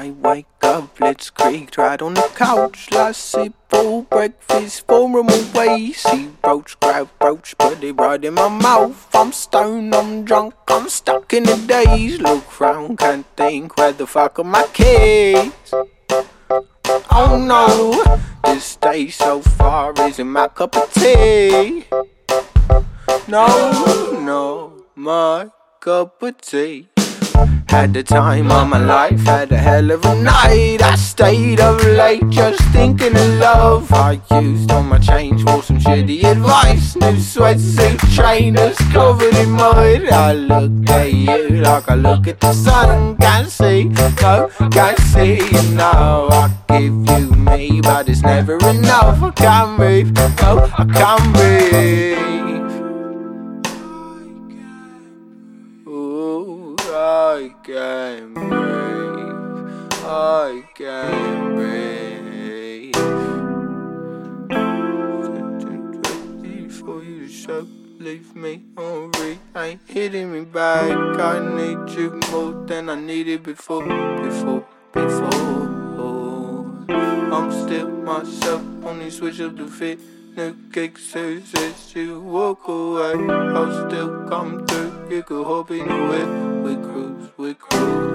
Schitt's Creek, right on the couch. Last sip full breakfast, four away. See roach, grab roach, put it right in my mouth. I'm stoned, I'm drunk, I'm stuck in the daze. Look round, can't think where the fuck are my kids. Oh no, this day so far isn't my cup of tea. No, no, my cup of tea. Had the time of my life, had a hell of a night. I stayed up late just thinking of love. I used all my change for some shitty advice. New sweatsuit trainers covered in mud. I look at you like I look at the sun. Can't see, no, can't see now. I give you me, but it's never enough. I can't breathe, no, I can't breathe. I can't breathe. I can't breathe. For you to show, leave me on read. Ain't hitting me back. I need you more than I needed before, before, before. I'm still myself, only switch up the fit. New kicks says you walk away. I'll still come through. You could hop in the whip. We cruise, away.